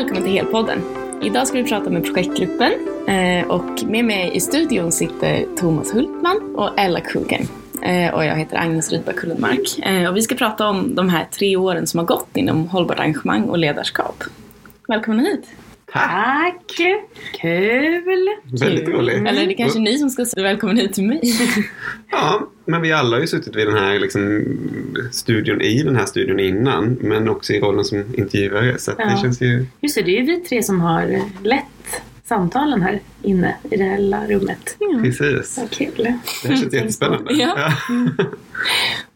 Välkommen till Helpodden. Idag ska vi prata med projektgruppen eh, och med mig i studion sitter Thomas Hultman och Ella Kugen. Eh, och jag heter Agnes Rydberg Kullenmark. Eh, och vi ska prata om de här tre åren som har gått inom hållbart engagemang och ledarskap. Välkomna hit! Tack! Kul! Väldigt roligt. Eller det är kanske ni som ska säga välkommen hit till mig. Ja, men vi alla har ju suttit vid den här liksom, studion i den här studion innan. Men också i rollen som intervjuare. Så Ja. det känns ju... Just det, det är ju vi tre som har lett samtalen här inne i det här lilla rummet. Precis. Vad kul! Det här känns jättespännande. Ja.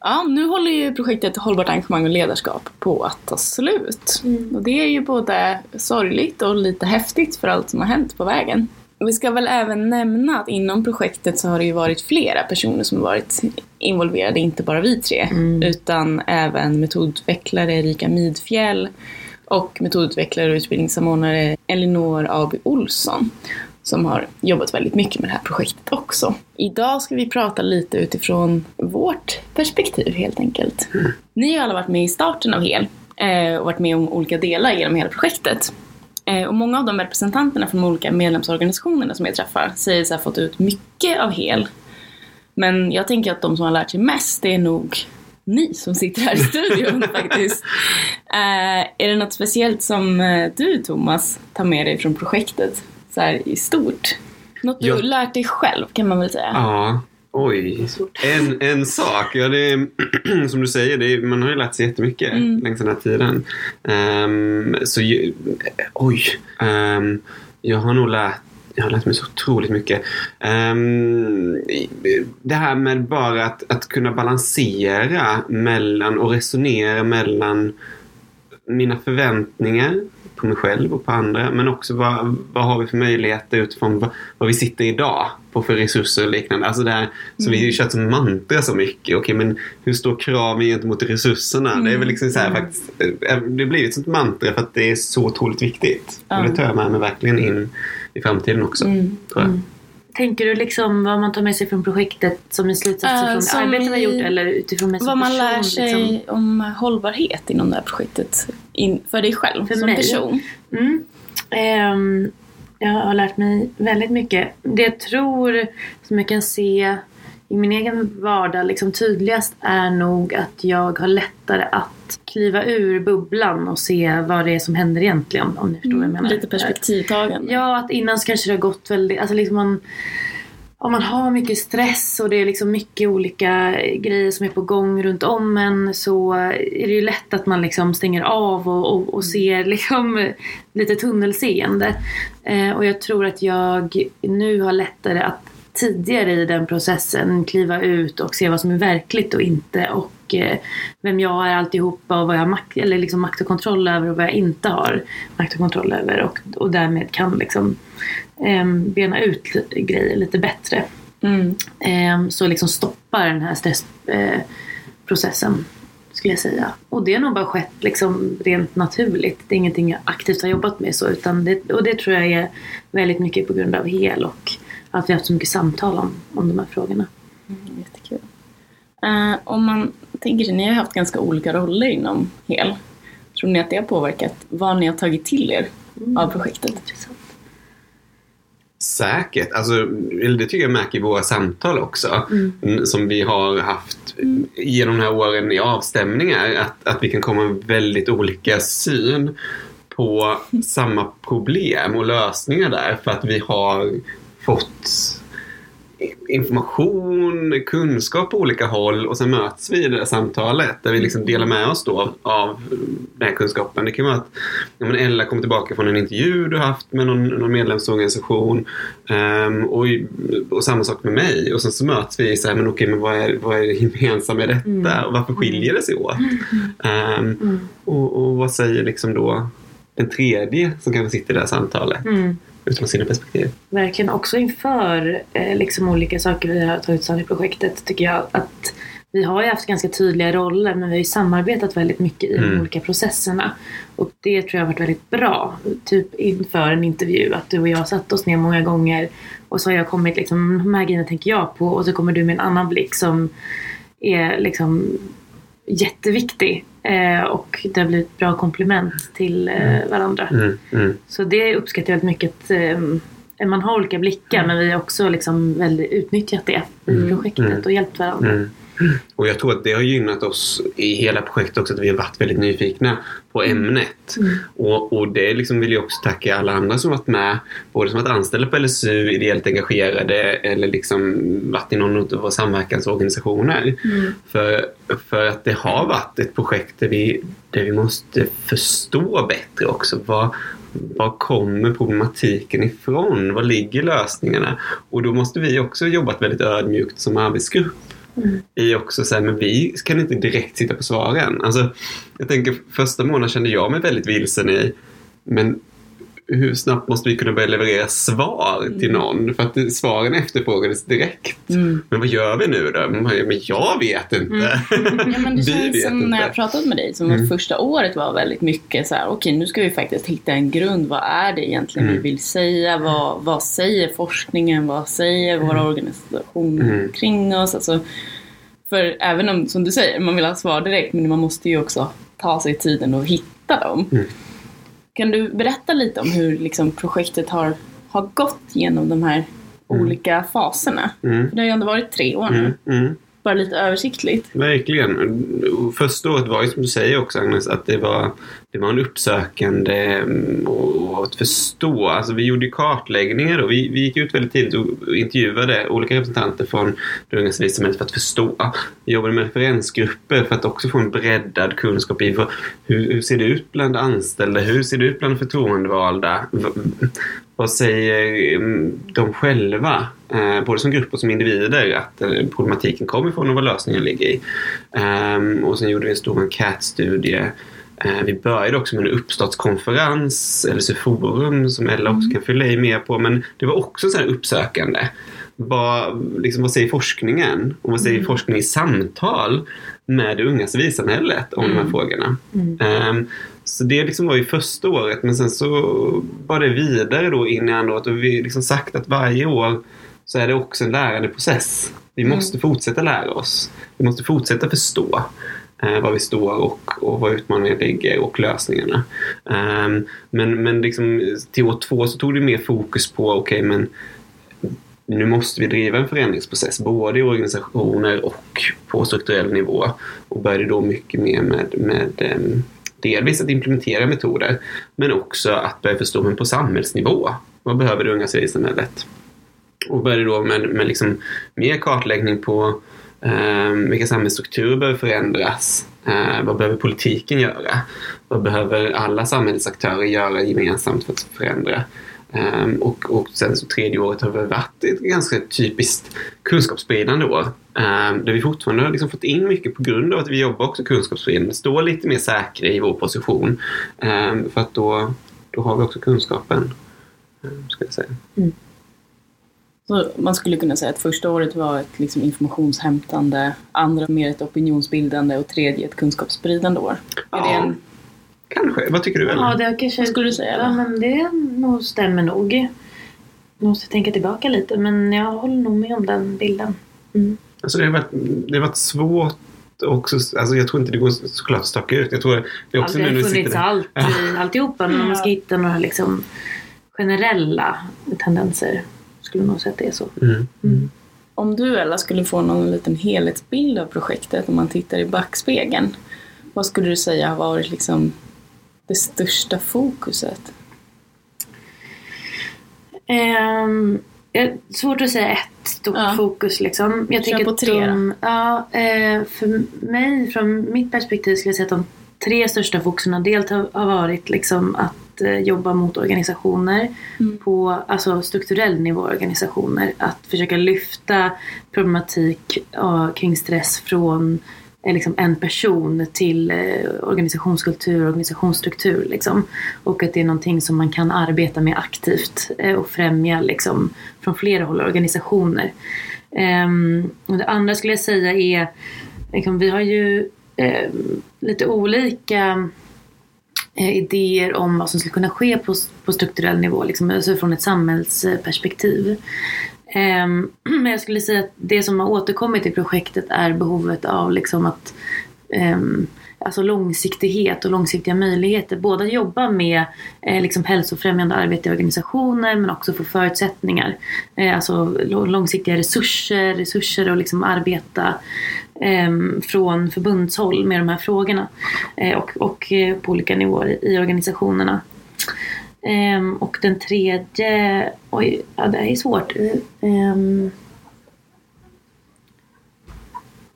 Ja, nu håller ju projektet Hållbart engagemang och ledarskap på att ta slut. Och det är ju både sorgligt och lite häftigt för allt som har hänt på vägen. Vi ska väl även nämna att inom projektet så har det ju varit flera personer som varit involverade, inte bara vi tre, utan även metodutvecklare Erika Midfjäll och metodutvecklare och utbildningssamordnare Elinor AB Olsson som har jobbat väldigt mycket med det här projektet också. Idag ska vi prata lite utifrån vårt perspektiv helt enkelt. Ni har alla varit med i starten av HEL eh, och varit med om olika delar genom hela projektet. Eh, Och många av de representanterna från de olika medlemsorganisationerna som jag träffar säger sig ha fått ut mycket av HEL. Men jag tänker att de som har lärt sig mest, det är nog ni som sitter här i studion faktiskt. Eh, är det något speciellt som eh, du Thomas tar med dig från projektet så här i stort? Något du Ja. har lärt dig själv kan man väl säga? Ja, oj. En, en sak. Ja, det är, som du säger, är, man har ju lärt sig jättemycket Mm. längs den här tiden. Ehm, så oj. Ehm, jag har nog lärt jag har lärt mig så otroligt mycket. Ehm, det här med bara att, att kunna balansera mellan och resonera mellan mina förväntningar på mig själv och på andra. Men också vad, vad har vi för möjligheter utifrån vad, vad vi sitter idag på för resurser och liknande. Alltså det här som vi har ju kört som mantra så mycket. Okej, men hur står kraven gentemot resurserna? Det är väl liksom så här faktiskt. eh, Det blir ett sånt mantra för att det är så otroligt viktigt. Ja. Och det tar jag med mig verkligen in i framtiden också. Mm. Tror jag. Tänker du liksom vad man tar med sig från projektet som en slutsats Eh, från som arbetet har gjort eller utifrån mig som Vad man person? lär sig Liksom? om hållbarhet inom det här projektet. In, för dig själv För som mig? person. Mm. Ehm, jag har lärt mig väldigt mycket. Det jag tror som jag kan se i min egen vardag liksom tydligast är nog att jag har lättare att kliva ur bubblan och se vad det är som händer egentligen. Om ni förstår vad jag menar. Lite perspektivtagande. Ja, att innan så kanske det har gått väldigt... Alltså liksom man, om man har mycket stress och det är liksom mycket olika grejer som är på gång runt om en så är det ju lätt att man liksom stänger av och, och, och ser liksom lite tunnelseende. Eh, och jag tror att jag nu har lättare att tidigare i den processen kliva ut och se vad som är verkligt och inte och eh, vem jag är alltihopa och vad jag har makt, eller liksom makt och kontroll över och vad jag inte har makt och kontroll över och, och därmed kan liksom em, bena ut grejer lite bättre. Mm. Em, så liksom stoppa den här stressprocessen eh, processen, skulle jag säga. Och det har nog bara skett liksom rent naturligt. Det är ingenting jag aktivt har jobbat med så. Utan det, och det tror jag är väldigt mycket på grund av HEL och att vi har haft så mycket samtal om, om de här frågorna. Jättekul. Eh, om man tänker sig, ni har haft ganska olika roller inom HEL. Tror ni att det har påverkat vad ni har tagit till er av projektet? Säkert. Alltså, det tycker jag märker i våra samtal också. Mm, Som vi har haft genom de här åren i avstämningar. Att, att vi kan komma med väldigt olika syn på samma problem och lösningar där. För att vi har fått information, kunskap på olika håll och sen möts vi i det där samtalet där vi liksom delar med oss då av, den här kunskapen. Det kan vara att ja, men Ella kommer tillbaka från en intervju du har haft med någon, någon medlemsorganisation ehm, och, och samma sak med mig. Och sen så möts vi i så här, men okej, men vad är, vad är det gemensamma med detta? Och varför skiljer det sig åt? Ehm, och, och vad säger liksom då den tredje som kanske sitter i det här samtalet? Mm. Utifrån sina perspektiv? Verkligen också inför eh, liksom olika saker vi har tagit oss i projektet tycker jag att vi har ju haft ganska tydliga roller men vi har ju samarbetat väldigt mycket i de Mm. olika processerna. Och det tror jag har varit väldigt bra. Typ inför en intervju att du och jag satt oss ner många gånger och så har jag kommit liksom, de här grejerna tänker jag på och så kommer du med en annan blick som är liksom jätteviktig Eh, och det har blivit ett bra komplement till eh, varandra. Mm, mm, Så det uppskattar jag väldigt mycket. Att, eh, man har olika blickar men vi har också liksom väldigt utnyttjat det i projektet mm. och hjälpt varandra. Mm. Och jag tror att det har gynnat oss i hela projektet också att vi har varit väldigt nyfikna på ämnet. Och, och det liksom vill jag också tacka alla andra som varit med. Både som varit anställda på LSU, ideellt engagerade eller liksom varit i någon av våra samverkansorganisationer. För, för att det har varit ett projekt där vi, där vi måste förstå bättre också. Vad, var kommer problematiken ifrån? Var ligger lösningarna? Och då måste vi också jobbat väldigt ödmjukt som arbetsgrupp. Mm. I också så här, men vi kan inte direkt sitta på svaren. Alltså, jag tänker första månaden kände jag mig väldigt vilsen i, men hur snabbt måste vi kunna börja leverera svar till någon? För att svaren efterfrågades direkt. Mm. Men vad gör vi nu då? Men jag vet inte. Ja, men det känns som när jag pratat med dig som Mm. att första året var väldigt mycket så här, okej nu ska vi faktiskt hitta en grund. Vad är det egentligen Mm. vi vill säga? Vad, vad säger forskningen? Vad säger våra organisationer Mm. kring oss? Alltså, för även om, som du säger, man vill ha svar direkt men man måste ju också ta sig tiden och hitta dem. Mm. Kan du berätta lite om hur liksom, projektet har, har gått genom de här olika faserna? Mm. För det har ju ändå varit tre år nu. Mm. Mm. Bara lite översiktligt. Verkligen. Första året var ju som du säger också Agnes, att det var, det var en uppsökande mm, och att förstå. Alltså vi gjorde kartläggningar och vi, vi gick ut väldigt tidigt och intervjuade olika representanter från det unga civilsamhället för att förstå. Vi jobbade med referensgrupper för att också få en breddad kunskap i hur, hur ser det ut bland anställda? Hur ser det ut bland förtroendevalda? Vad säger mm, de själva, eh, både som grupp och som individer, att eh, problematiken kommer ifrån och vad lösningen ligger i? Ehm, och sen gjorde vi en stor enkätstudie. Eh, vi började också med en uppstartskonferens, LSU Forum, som Ella också kan fylla i mer på, men det var också så här uppsökande. Vad, liksom, vad säger forskningen? Och vad säger forskningen i samtal med det unga civilsamhället om de här frågorna? Ehm, så det liksom var ju första året men sen så var det vidare då in i andra året och vi har liksom sagt att varje år så är det också en lärande process. Vi måste fortsätta lära oss. Vi måste fortsätta förstå Eh, var vi står och, och var utmaningarna ligger och lösningarna. Ehm, men men liksom, till år två så tog det mer fokus på okej men nu måste vi driva en förändringsprocess både i organisationer och på strukturell nivå och började då mycket mer med, med ehm, delvis att implementera metoder men också att börja förstå men på samhällsnivå. Vad behöver det unga civilsamhället? Och började då med, med liksom mer kartläggning på Ehm, vilka samhällsstrukturer behöver förändras? Eh, vad behöver politiken göra? Vad behöver alla samhällsaktörer göra gemensamt för att förändra? Ehm, och, och sen så tredje året har väl varit ett ganska typiskt kunskapsspridande år. Ehm, där vi fortfarande har liksom fått in mycket på grund av att vi jobbar också kunskapsspridande. Står lite mer säkra i vår position. För att då, då har vi också kunskapen. Ska jag säga. Mm. Så man skulle kunna säga att första året var ett liksom informationshämtande, andra mer ett opinionsbildande och tredje ett kunskapsspridande år. Är det Ja. en, Kanske. Vad tycker du Ella? Ja, det kanske... Vad skulle du säga, Ja, men det nog stämmer nog. Jag måste tänka tillbaka lite, men jag håller nog med om den bilden. Mm. Alltså det, har varit, det har varit svårt också. Alltså jag tror inte det går såklart att staka ut. Jag tror det är också Ja, det nu har funnits allt alltihopa, men om man ska hitta några liksom generella tendenser skulle nog säga att det är så. Mm. om du Ella skulle få någon liten helhetsbild av projektet om man tittar i backspegeln. Vad skulle du säga har varit liksom det största fokuset? Eh, svårt att säga ett stort Ja. fokus liksom. Jag Kör på att tre de, ja, eh, För mig, från mitt perspektiv, skulle jag säga att de tre största fokusen dels har, har varit liksom att eh, jobba mot organisationer Mm. på alltså, strukturell nivå organisationer. Att försöka lyfta problematik kring stress från eh, liksom en person till eh, organisationskultur och organisationsstruktur. Liksom. Och att det är någonting som man kan arbeta med aktivt och främja liksom, från flera håll organisationer. Ehm, och det andra skulle jag säga är, liksom, vi har ju lite olika Eh, idéer om vad som skulle kunna ske på, på strukturell nivå, liksom, alltså från ett samhällsperspektiv. Ehm, men jag skulle säga att det som har återkommit i projektet är behovet av liksom att ehm, alltså långsiktighet och långsiktiga möjligheter. Både att jobba med eh, liksom hälsofrämjande arbete i organisationer men också få förutsättningar. Eh, alltså långsiktiga resurser, resurser och liksom arbeta Ehm, från förbundshåll med de här frågorna. Eh, och och eh, på olika nivåer i organisationerna. Ehm, och den tredje, oj, ja, det här är svårt. Ehm,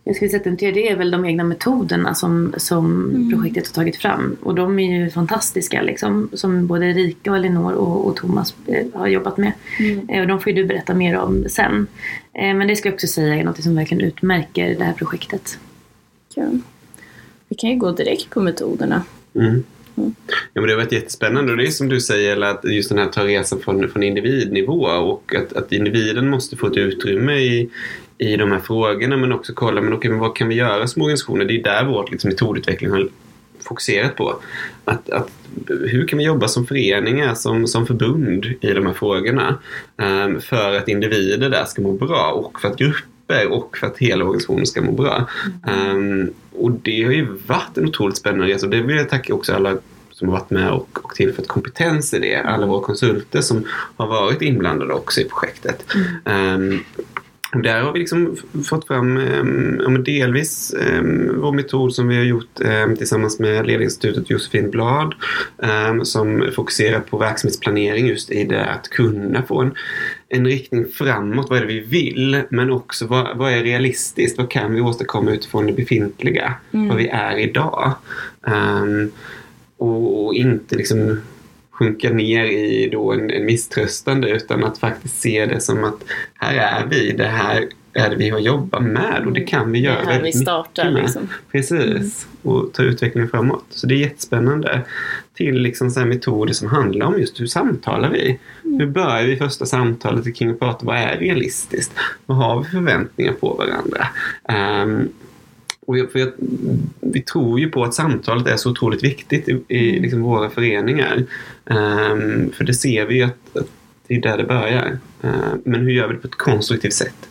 jag skulle säga att den tredje är väl de egna metoderna som, som mm. projektet har tagit fram. Och de är ju fantastiska liksom. Som både Erika och Elinor och, och Thomas eh, har jobbat med. Mm. Eh, och de får ju du berätta mer om sen. Eh, men det ska jag också säga är något som verkligen utmärker det här projektet. Ja. Vi kan ju gå direkt på metoderna. Mm. Mm. Ja, men det har varit jättespännande och det är som du säger att just den här ta resan från, från individnivå och att, att individen måste få ett utrymme i, i de här frågorna men också kolla men okay, men vad kan vi göra som organisationer? Det är där vårt liksom, metodutveckling har fokuserat på. Att, att, hur kan vi jobba som föreningar, som, som förbund i de här frågorna um, för att individer där ska må bra och för att grupper och för att hela organisationen ska må bra. Um, och det har ju varit en otroligt spännande resa och det vill jag tacka också alla som har varit med och, och tillfört kompetens i det. Alla våra konsulter som har varit inblandade också i projektet. Mm. Um, där har vi liksom fått fram eh, delvis eh, vår metod som vi har gjort eh, tillsammans med Ledningsinstitutet Josefin Blad ehm, som fokuserar på verksamhetsplanering just i det att kunna få en, en riktning framåt. Vad är det vi vill? Men också vad, vad är realistiskt? Vad kan vi åstadkomma utifrån det befintliga? Mm. Vad vi är idag? Um, och, och, inte liksom sjunka ner i då en, en misströstande utan att faktiskt se det som att här är vi, det här är det vi har jobbat med och det kan vi göra. Det är här vi startar liksom. Precis, mm. och ta utvecklingen framåt. Så det är jättespännande. Till liksom så metoder som handlar om just hur samtalar vi? Mm. Hur börjar vi första samtalet kring att prata vad är realistiskt? Vad har vi förväntningar på varandra? Um, och jag, för jag, vi tror ju på att samtalet är så otroligt viktigt i, i liksom våra föreningar. Um, för det ser vi ju att, att, det är där det börjar. Uh, men hur gör vi det på ett konstruktivt sätt?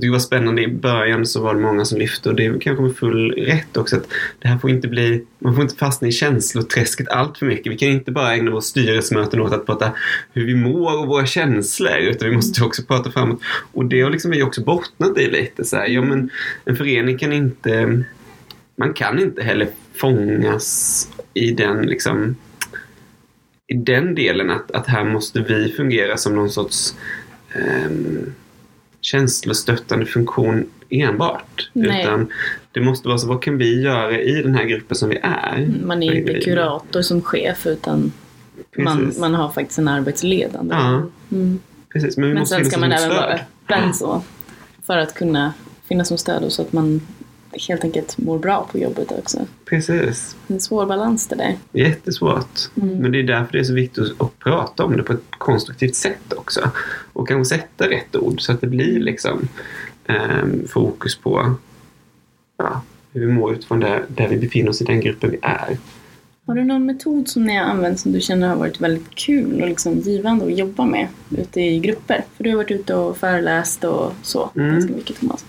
Jag tycker det var spännande i början så var det många som lyfte och det kanske med full rätt också att det här får inte bli, man får inte fastna i känsloträsket allt för mycket. Vi kan inte bara ägna våra styrelsemöten åt att prata hur vi mår och våra känslor utan vi måste också prata framåt. Och det har liksom vi också bottnat i lite så här, ja men en förening kan inte, man kan inte heller fångas i den liksom i den delen att, att här måste vi fungera som någon sorts um, känslostöttande funktion enbart. Nej. Utan det måste vara så, vad kan vi göra i den här gruppen som vi är? Mm, man är inte kurator som chef utan man, man har faktiskt en arbetsledande. Ja. Mm. Precis, men, men sen ska man även vara öppen så. För att kunna finnas som stöd och så att man helt enkelt mår bra på jobbet också. Precis. En svår balans det där. Jättesvårt. Mm. Men det är därför det är så viktigt att prata om det på ett konstruktivt sätt också. Och kanske sätta rätt ord så att det blir liksom eh, fokus på ja, hur vi mår utifrån där, där vi befinner oss i den gruppen vi är. Har du någon metod som ni har använt som du känner har varit väldigt kul och liksom givande att jobba med ute i grupper? För du har varit ute och föreläst och så mm. ganska mycket Thomas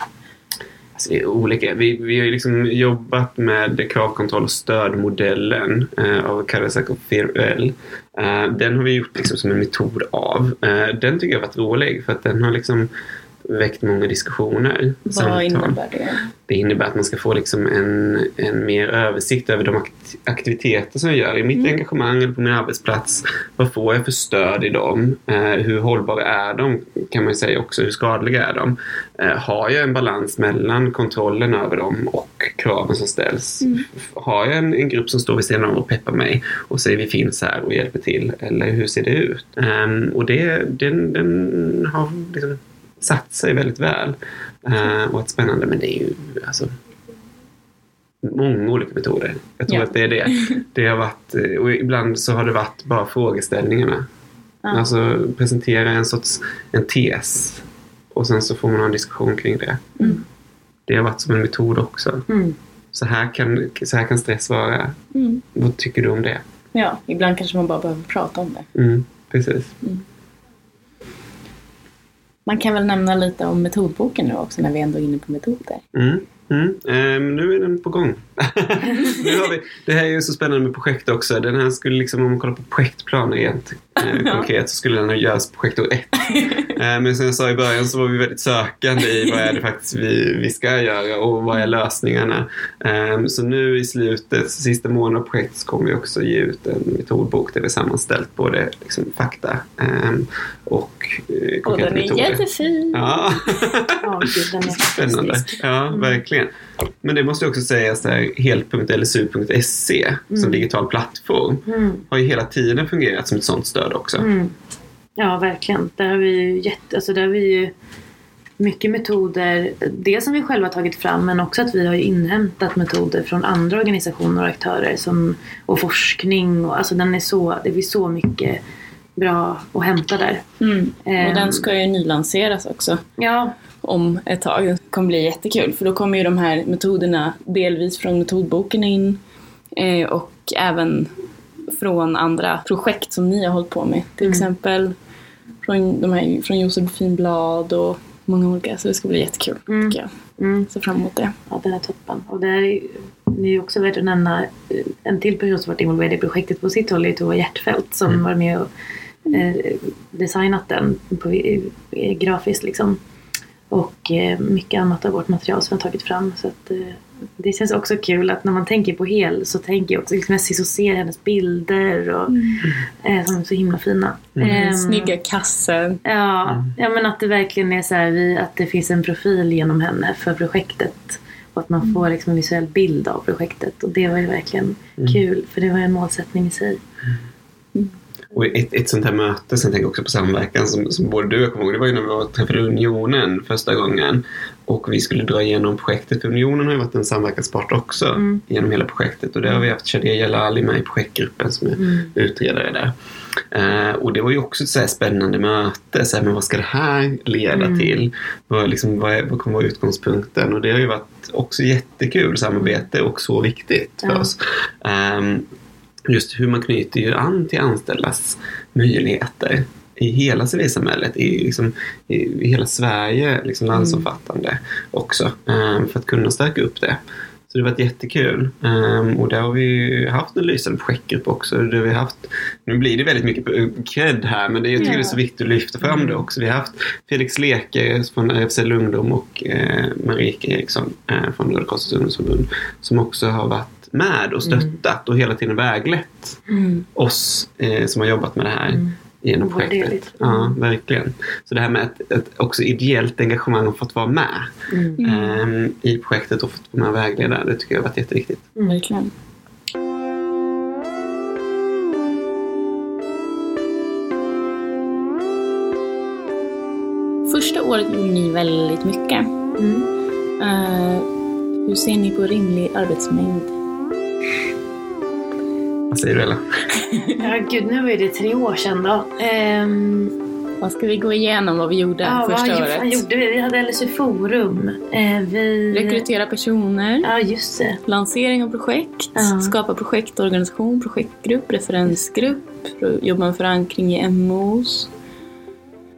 olika. Vi, vi har ju liksom jobbat med kravkontroll och stödmodellen eh, av Kawasaki Firel. Eh, den har vi gjort liksom som en metod av. Eh, den tycker jag har varit rolig för att den har liksom väckt många diskussioner. Vad samtal. innebär det? Det innebär att man ska få liksom en, en mer översikt över de aktiviteter som jag gör i mitt mm. engagemang eller på min arbetsplats. Vad får jag för stöd i dem? Eh, hur hållbara är de? Kan man säga också. Hur skadliga är de? Eh, har jag en balans mellan kontrollen över dem och kraven som ställs? Mm. Har jag en, en, grupp som står vid sidan om och peppar mig och säger vi finns här och hjälper till? Eller hur ser det ut? Um, och det, den, den har liksom satt sig väldigt väl uh, och varit spännande. Men det är ju alltså många olika metoder. Jag tror ja. att det är det. Det har varit, eh, och ibland så har det varit bara frågeställningarna. Ja. Alltså presentera en sorts en tes och sen så får man ha en diskussion kring det. Mm. Det har varit som en metod också. Mm. Så, här kan, så här kan stress vara. Mm. Vad tycker du om det? Ja, ibland kanske man bara behöver prata om det. Mm, precis. Man kan väl nämna lite om metodboken nu också när vi ändå är inne på metoder. Mm. Mm. Ehm, nu är den på gång. nu har vi, det här är ju så spännande med projekt också. Den här skulle liksom, om man kollar på projektplaner rent eh, konkret så skulle den ha göras projektår ett. Ehm, men som jag sa i början så var vi väldigt sökande i vad är det faktiskt vi, vi ska göra och vad är lösningarna. Ehm, så nu i slutet, sista månaden av projektet så kommer vi också ge ut en metodbok där vi sammanställt både liksom, fakta ehm, och eh, Och den är metoder. jättefin! Ja. Ja, gud, den är Spännande. fantastisk. Ja, Mm. verkligen. Men det måste också sägas där, helt.lsu.se som Mm. digital plattform Mm. har ju hela tiden fungerat som ett sånt stöd också. Mm. Ja, verkligen. Där har vi ju jätte, alltså där har vi ju mycket metoder. Det som vi själva har tagit fram men också att vi har inhämtat metoder från andra organisationer och aktörer som, och forskning. Och, alltså den är så, det finns så mycket bra att hämta där. Mm. Och Ehm. den ska ju nylanseras också Ja, om ett tag. Det kommer bli jättekul för då kommer ju de här metoderna delvis från metodboken in eh, och även från andra projekt som ni har hållit på med. Till Mm. exempel från, de här, från Josefin Blad och många olika. Så det ska bli jättekul Mm. tycker jag. mm, Ser fram emot det. ja den är toppen. Och är, det är ju också värt att nämna eh, en till person som varit involverad i projektet på sitt håll är Tova Hjärtfeldt som Mm. var med och eh, designat den på, eh, grafiskt liksom. Och eh, mycket annat av vårt material som vi har tagit fram. Så att, eh, det känns också kul att när man tänker på Hel så tänker jag också liksom, jag så ser hennes bilder och, eh, som är så himla fina. Mm. Ehm, Snygga kassen. Ja, ja, men att det verkligen är så här, vi, att det finns en profil genom henne för projektet. Och att man får liksom en visuell bild av projektet. Och det var ju verkligen kul för det var en målsättning i sig. Och ett, ett sånt här möte, sen tänker jag också på samverkan som, som både du och jag kommer ihåg, det var ju när vi träffade Unionen första gången. Och vi skulle dra igenom projektet. För Unionen har ju varit en samverkanspart också Mm. genom hela projektet. Och där har vi haft Shadia Jalali med i projektgruppen som är Mm. utredare där. Eh, och det var ju också ett så spännande möte. Så här, men vad ska det här leda Mm. till? Vad, liksom, vad, vad kommer vara utgångspunkten? Och det har ju varit också jättekul samarbete och så viktigt för Ja. oss. Ehm, just hur man knyter ju an till anställdas möjligheter i hela civilsamhället, i, liksom, i, hela Sverige, liksom landsomfattande också, ehm, för att kunna stärka upp det. Så det har varit jättekul. Ehm, och där har vi ju haft en lysande projektgrupp också. Där vi haft, nu blir det väldigt mycket cred här, men det, jag tycker Ja. det är så viktigt att lyfta fram det också. Vi har haft Felix Leke från RFSL Ungdom och eh, Marika Eriksson eh, från Röda Korsets ungdomsförbund som också har varit med och stöttat och hela tiden väglett oss eh, som har jobbat med det här Mm. genom projektet. Ja, verkligen. Så det här med ett, ett också ideellt engagemang och fått vara med Mm. ehm, i projektet och fått vara med och vägleda, det tycker jag har varit jätteviktigt. Verkligen. Första året gjorde ni väldigt mycket. Mm. Eh, hur ser ni på rimlig arbetsmängd? Vad säger du Ella? Ja, gud, nu är det tre år sedan då. Ehm, Vad ska vi gå igenom vad vi gjorde ja, första vad året? fan gjorde vi? Vi hade LSU Forum. Eh, vi... Rekrytera personer, Ja, just det. lansering av projekt, Ja. skapa projektorganisation, projektgrupp, referensgrupp, jobba med förankring i MOs,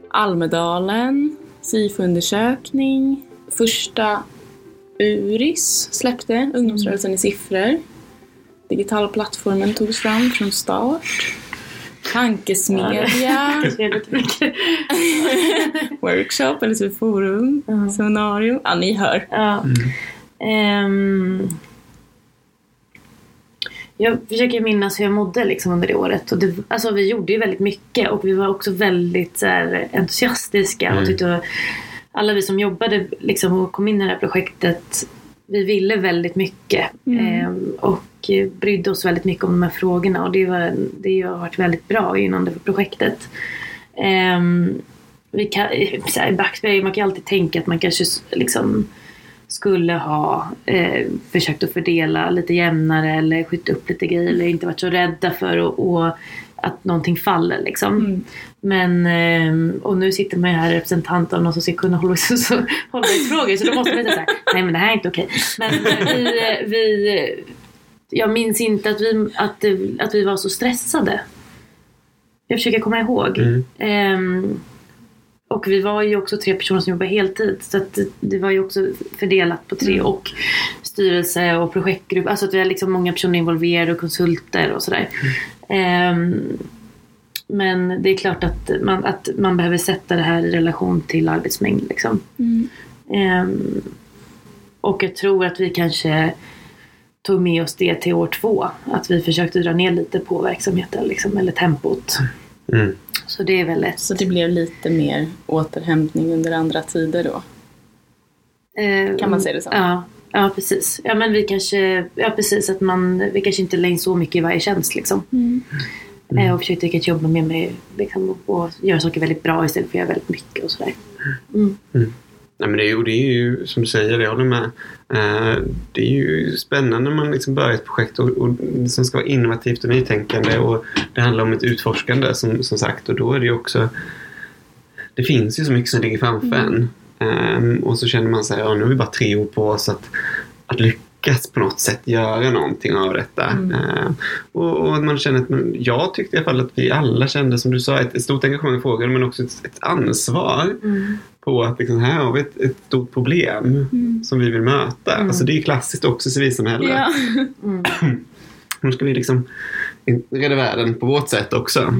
Almedalen, SIFO-undersökning, första URIS släppte, Ungdomsrörelsen i siffror. Digitala plattformen togs fram från start. Tankesmedja, workshop, eller så forum, Ja. seminarium. Ja, ni hör. Ja. Ehm, jag försöker minnas hur jag mådde liksom under det året. Och det, alltså, vi gjorde ju väldigt mycket och vi var också väldigt så här, entusiastiska. Mm. Och tyckte, alla vi som jobbade liksom, och kom in i det här projektet, vi ville väldigt mycket. Mm. Ehm, och eh, brydde oss väldigt mycket om de här frågorna. Och det, var, det har varit väldigt bra inom det projektet. Ehm, vi kan, så här, i backspegeln, man kan alltid tänka att man kanske liksom skulle ha eh, försökt att fördela lite jämnare eller skjuta upp lite grejer eller inte varit så rädda för att, och, att någonting faller liksom. Mm. Men, eh, och nu sitter man ju här representant av någon som ska kunna hållbarhetsfrågor så då måste man säga såhär, nej men det här är inte okej. Men eh, vi, eh, vi, eh, jag minns inte att vi, att, att vi var så stressade. Jag försöker komma ihåg. Mm. Ehm, och vi var ju också tre personer som jobbade heltid. Så att det, var ju också fördelat på tre. Mm. Och styrelse och projektgrupp. Alltså att vi har liksom många personer involverade och konsulter och sådär. Ehm, men det är klart att man, att man behöver sätta det här i relation till arbetsmängd. Liksom. Mm. Ehm, och jag tror att vi kanske tog med oss det till år två. Att vi försökte dra ner lite på verksamheten, liksom, eller tempot. Mm. Så det är väl ett... Så det blev lite mer återhämtning under andra tider då? eh, Kan man säga det så? Ja, ja precis. Ja men vi kanske, ja precis att man, vi kanske inte la in så mycket i varje tjänst liksom. Mm. Eh, och försökte kanske jobba med liksom, och, och göra saker väldigt bra istället för att göra väldigt mycket och sådär. Mm. Nej, men det, är, ju- det är ju som du säger, jag håller med. Eh, det är ju spännande när man liksom börjar ett projekt och, och, som ska vara innovativt och nytänkande och det handlar om ett utforskande som, som sagt och då är det ju också det finns ju så mycket som ligger framför en. Ehm, och så känner man sig, ja nu har vi bara tre år på oss att, att lyckas på något sätt göra någonting av detta. Ehm, och, och man känner att, man, jag tyckte i alla fall att vi alla kände som du sa ett, ett stort engagemang i frågan men också ett, ett ansvar Mm. på att liksom, här har vi ett, ett stort problem som vi vill möta. Alltså det är klassiskt också i civilsamhället. Ja. Nu ska vi liksom rädda världen på vårt sätt också.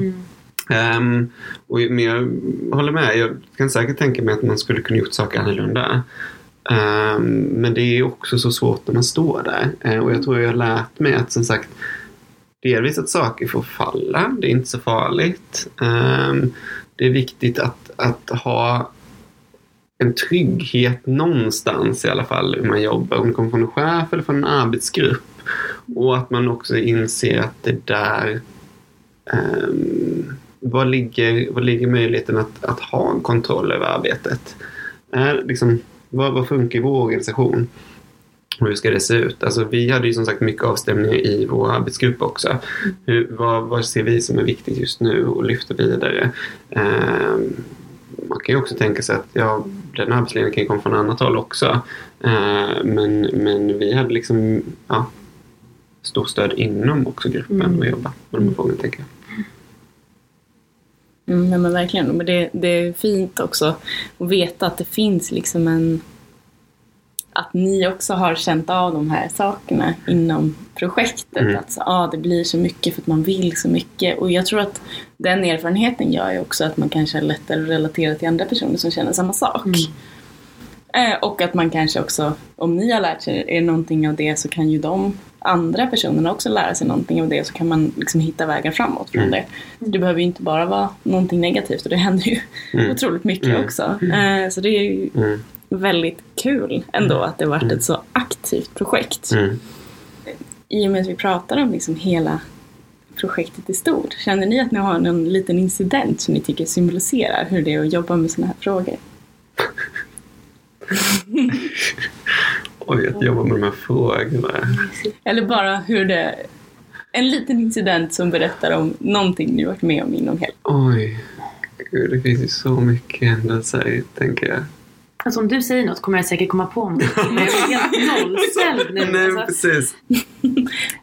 Ehm, och, men jag håller med. Jag kan säkert tänka mig att man skulle kunna gjort saker annorlunda. Ehm, men det är också så svårt när man står där. Ehm, och jag tror jag har lärt mig att som sagt delvis att saker får falla. Det är inte så farligt. Ehm, det är viktigt att, att ha en trygghet någonstans i alla fall hur man jobbar. Om det kommer från en chef eller från en arbetsgrupp. Och att man också inser att det där um, vad, ligger, ligger möjligheten att, att ha en kontroll över arbetet? Är, liksom, vad, vad funkar i vår organisation? Och hur ska det se ut? Alltså, vi hade ju som sagt mycket avstämningar i vår arbetsgrupp också. Hur, vad, vad ser vi som är viktigt just nu och lyfta vidare? Ehm, man kan ju också tänka sig att ja, den arbetsledningen kan komma från annat håll också. Ehm, men, men vi hade liksom ja, stort stöd inom också gruppen Mm. och jobba med de här frågorna tänker jag. Mm, ja, men verkligen. Men det, det är fint också att veta att det finns liksom en... Att ni också har känt av de här sakerna inom projektet. Mm. Att så, ah, det blir så mycket för att man vill så mycket. Och jag tror att den erfarenheten gör ju också att man kanske är lättare att relatera till andra personer som känner samma sak. Eh, och att man kanske också, om ni har lärt sig er någonting av det så kan ju de andra personerna också lära sig någonting av det så kan man liksom hitta vägar framåt från Mm. det. Det behöver ju inte bara vara någonting negativt och det händer ju Mm. otroligt mycket Mm. också. Eh, så det är ju Mm. väldigt kul ändå att det varit ett så aktivt projekt. Mm. I och med att vi pratar om liksom hela projektet i stort. Känner ni att ni har någon liten incident som ni tycker symboliserar hur det är att jobba med sådana här frågor? Oj, att jobba med de här frågorna. Eller bara hur det... En liten incident som berättar om någonting ni varit med om inom helgen. Oj, Gud, det finns ju så mycket händelser, tänker jag. Alltså om du säger något kommer jag säkert komma på något. Men jag är helt nollställd nu. Nej, alltså. precis.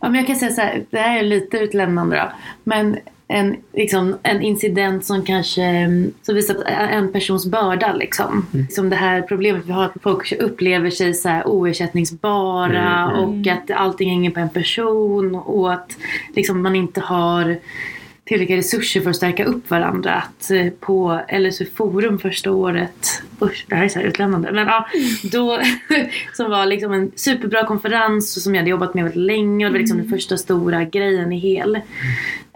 Ja, men jag kan säga så här, det här är lite utlämnande då. Men en, liksom, en incident som kanske mm, som visar på en persons börda. Liksom. Som det här problemet vi har att folk upplever sig så här oersättningsbara Mm, och att allting hänger på en person och att liksom, man inte har tillräckliga resurser för att stärka upp varandra. Att eh, på LSU Forum första året, usch det här är så här utlämnande, men ja, då, som var liksom en superbra konferens och som jag hade jobbat med väldigt länge och det var liksom den första stora grejen i hel.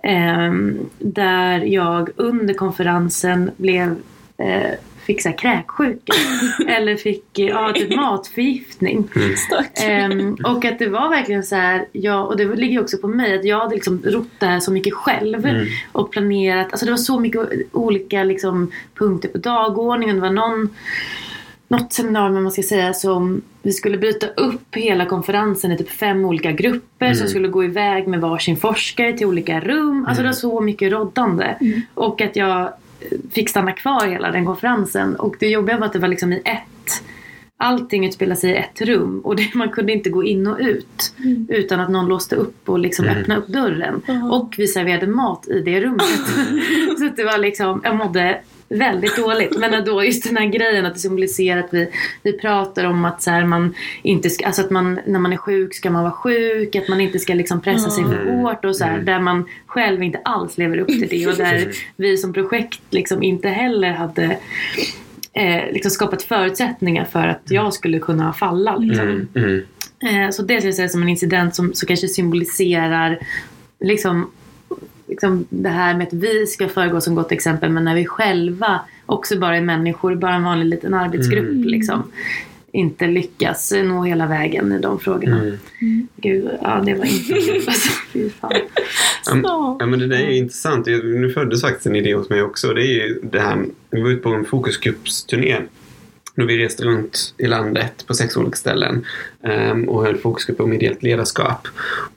Ehm, där jag under konferensen blev eh, fick så kräksjuka. Eller fick eh, ja, typ matförgiftning. Ehm, och att det var verkligen så här, ja, och det ligger också på mig, att jag hade liksom rott det här så mycket själv. Mm. Och planerat, alltså det var så mycket olika liksom, punkter på dagordningen. Det var någon, något seminarium, man ska säga, som vi skulle bryta upp hela konferensen i typ fem olika grupper som skulle gå iväg med varsin forskare till olika rum. Alltså det var så mycket roddande. Och att jag fick stanna kvar hela den konferensen. Och det jobbiga var att det var liksom i ett Allting utspelade sig i ett rum och det, man kunde inte gå in och ut utan att någon låste upp och liksom Mm. öppnade upp dörren. Och vi serverade mat i det rummet. så det var liksom, jag mådde väldigt dåligt. Men då just den här grejen att det symboliserar att vi, vi pratar om att så här, man inte ska, alltså att man, när man är sjuk ska man vara sjuk, att man inte ska liksom pressa sig för Mm. hårt och så här, Mm. där man själv inte alls lever upp till det och där vi som projekt liksom inte heller hade eh, liksom skapat förutsättningar för att jag skulle kunna falla. Liksom. Mm, mm, Eh, så det skulle jag som en incident som, som kanske symboliserar liksom, liksom det här med att vi ska föregå som gott exempel men när vi själva också bara är människor, bara en vanlig liten arbetsgrupp Mm. liksom, inte lyckas nå hela vägen i de frågorna. mm. Gud, ja det var inte alltså. Fy fan. Ja men det där är intressant. Nu föddes faktiskt en idé hos mig också. Det är ju det här. Vi var ute på en fokusgruppsturné. Vi reste runt i landet på sex olika ställen ehm, och höll fokusgrupper om ideellt ledarskap.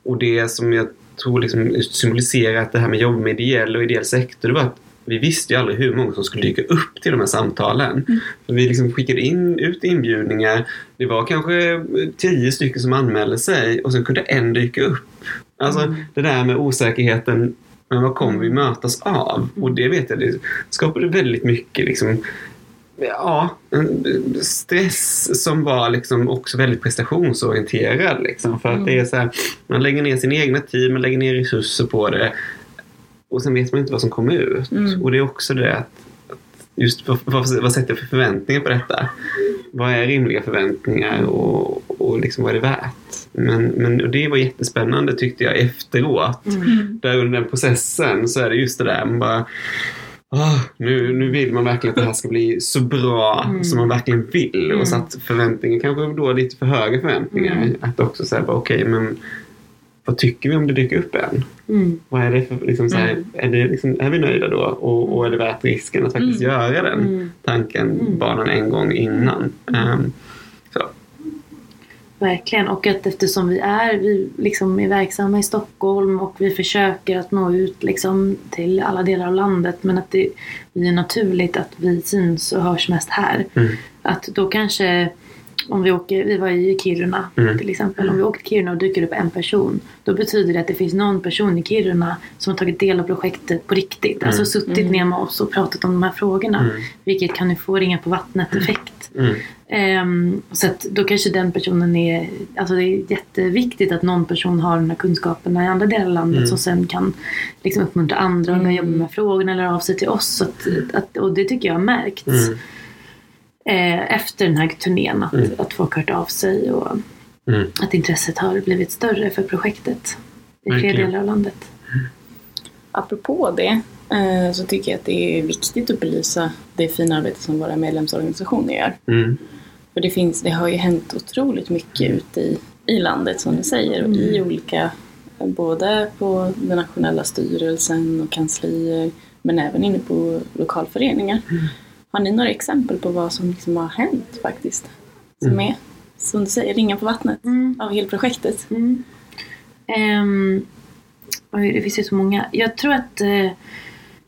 Och det som jag tror liksom symboliserar att det här med jobb med ideell och ideell sektor det var att vi visste ju aldrig hur många som skulle dyka upp till de här samtalen. För vi liksom skickade in, ut inbjudningar. Det var kanske tio stycken som anmälde sig och sen kunde en dyka upp. Alltså det där med osäkerheten, men vad kommer vi mötas av? Och det vet jag, det skapade väldigt mycket liksom Ja, stress som var liksom också väldigt prestationsorienterad. Liksom, för att det är så här, man lägger ner sin egna tid, man lägger ner resurser på det. Och sen vet man inte vad som kommer ut. Mm. Och det är också det att, just vad, vad, vad sätter jag för förväntningar på detta? Vad är rimliga förväntningar och, och liksom vad är det värt? Men, men och det var jättespännande tyckte jag efteråt. Mm. Där under den processen så är det just det där man bara "Åh, nu, nu vill man verkligen att det här ska bli så bra Mm. som man verkligen vill. Mm. Och satt förväntningar, kanske då lite för höga förväntningar. Mm. Att också säga, okej men vad tycker vi om det dyker upp en? Mm. Vad är det för, liksom, så här, Mm. är, det, liksom, är vi nöjda då? Och, och är det värt risken att faktiskt Mm. göra den Mm. tanken Mm. banan en gång innan? Så. Verkligen. Och att eftersom vi är, vi liksom är verksamma i Stockholm och vi försöker att nå ut liksom till alla delar av landet men att det blir naturligt att vi syns och hörs mest här. Mm. Att då kanske om vi åker, vi var i Kiruna Mm. till exempel. Om vi åker till Kiruna och dyker upp en person. Då betyder det att det finns någon person i Kiruna som har tagit del av projektet på riktigt. Alltså Mm. suttit Mm. ner med oss och pratat om de här frågorna. Mm. Vilket kan ju få ringa på vattnet effekt. Mm. Ehm, så att då kanske den personen är, alltså det är jätteviktigt att någon person har de här kunskaperna i andra delar av landet Mm. som sen kan liksom uppmuntra andra att Mm. jobba med frågorna eller av sig till oss. Att, att, och det tycker jag har märkts Mm. Eh, efter den här turnén att, Mm. att folk hört av sig och Mm. att intresset har blivit större för projektet i fler delar av landet. Apropå det eh, så tycker jag att det är viktigt att belysa det fina arbete som våra medlemsorganisationer gör. Mm. För det, finns, det har ju hänt otroligt mycket ute i, i landet som du säger och i olika, både på den nationella styrelsen och kanslier men även inne på lokalföreningar. Har ni några exempel på vad som liksom har hänt faktiskt? Som Mm. är, som du säger, ringar på vattnet Mm. av hela projektet? Mm. Oj, det finns ju så många. Jag tror att eh,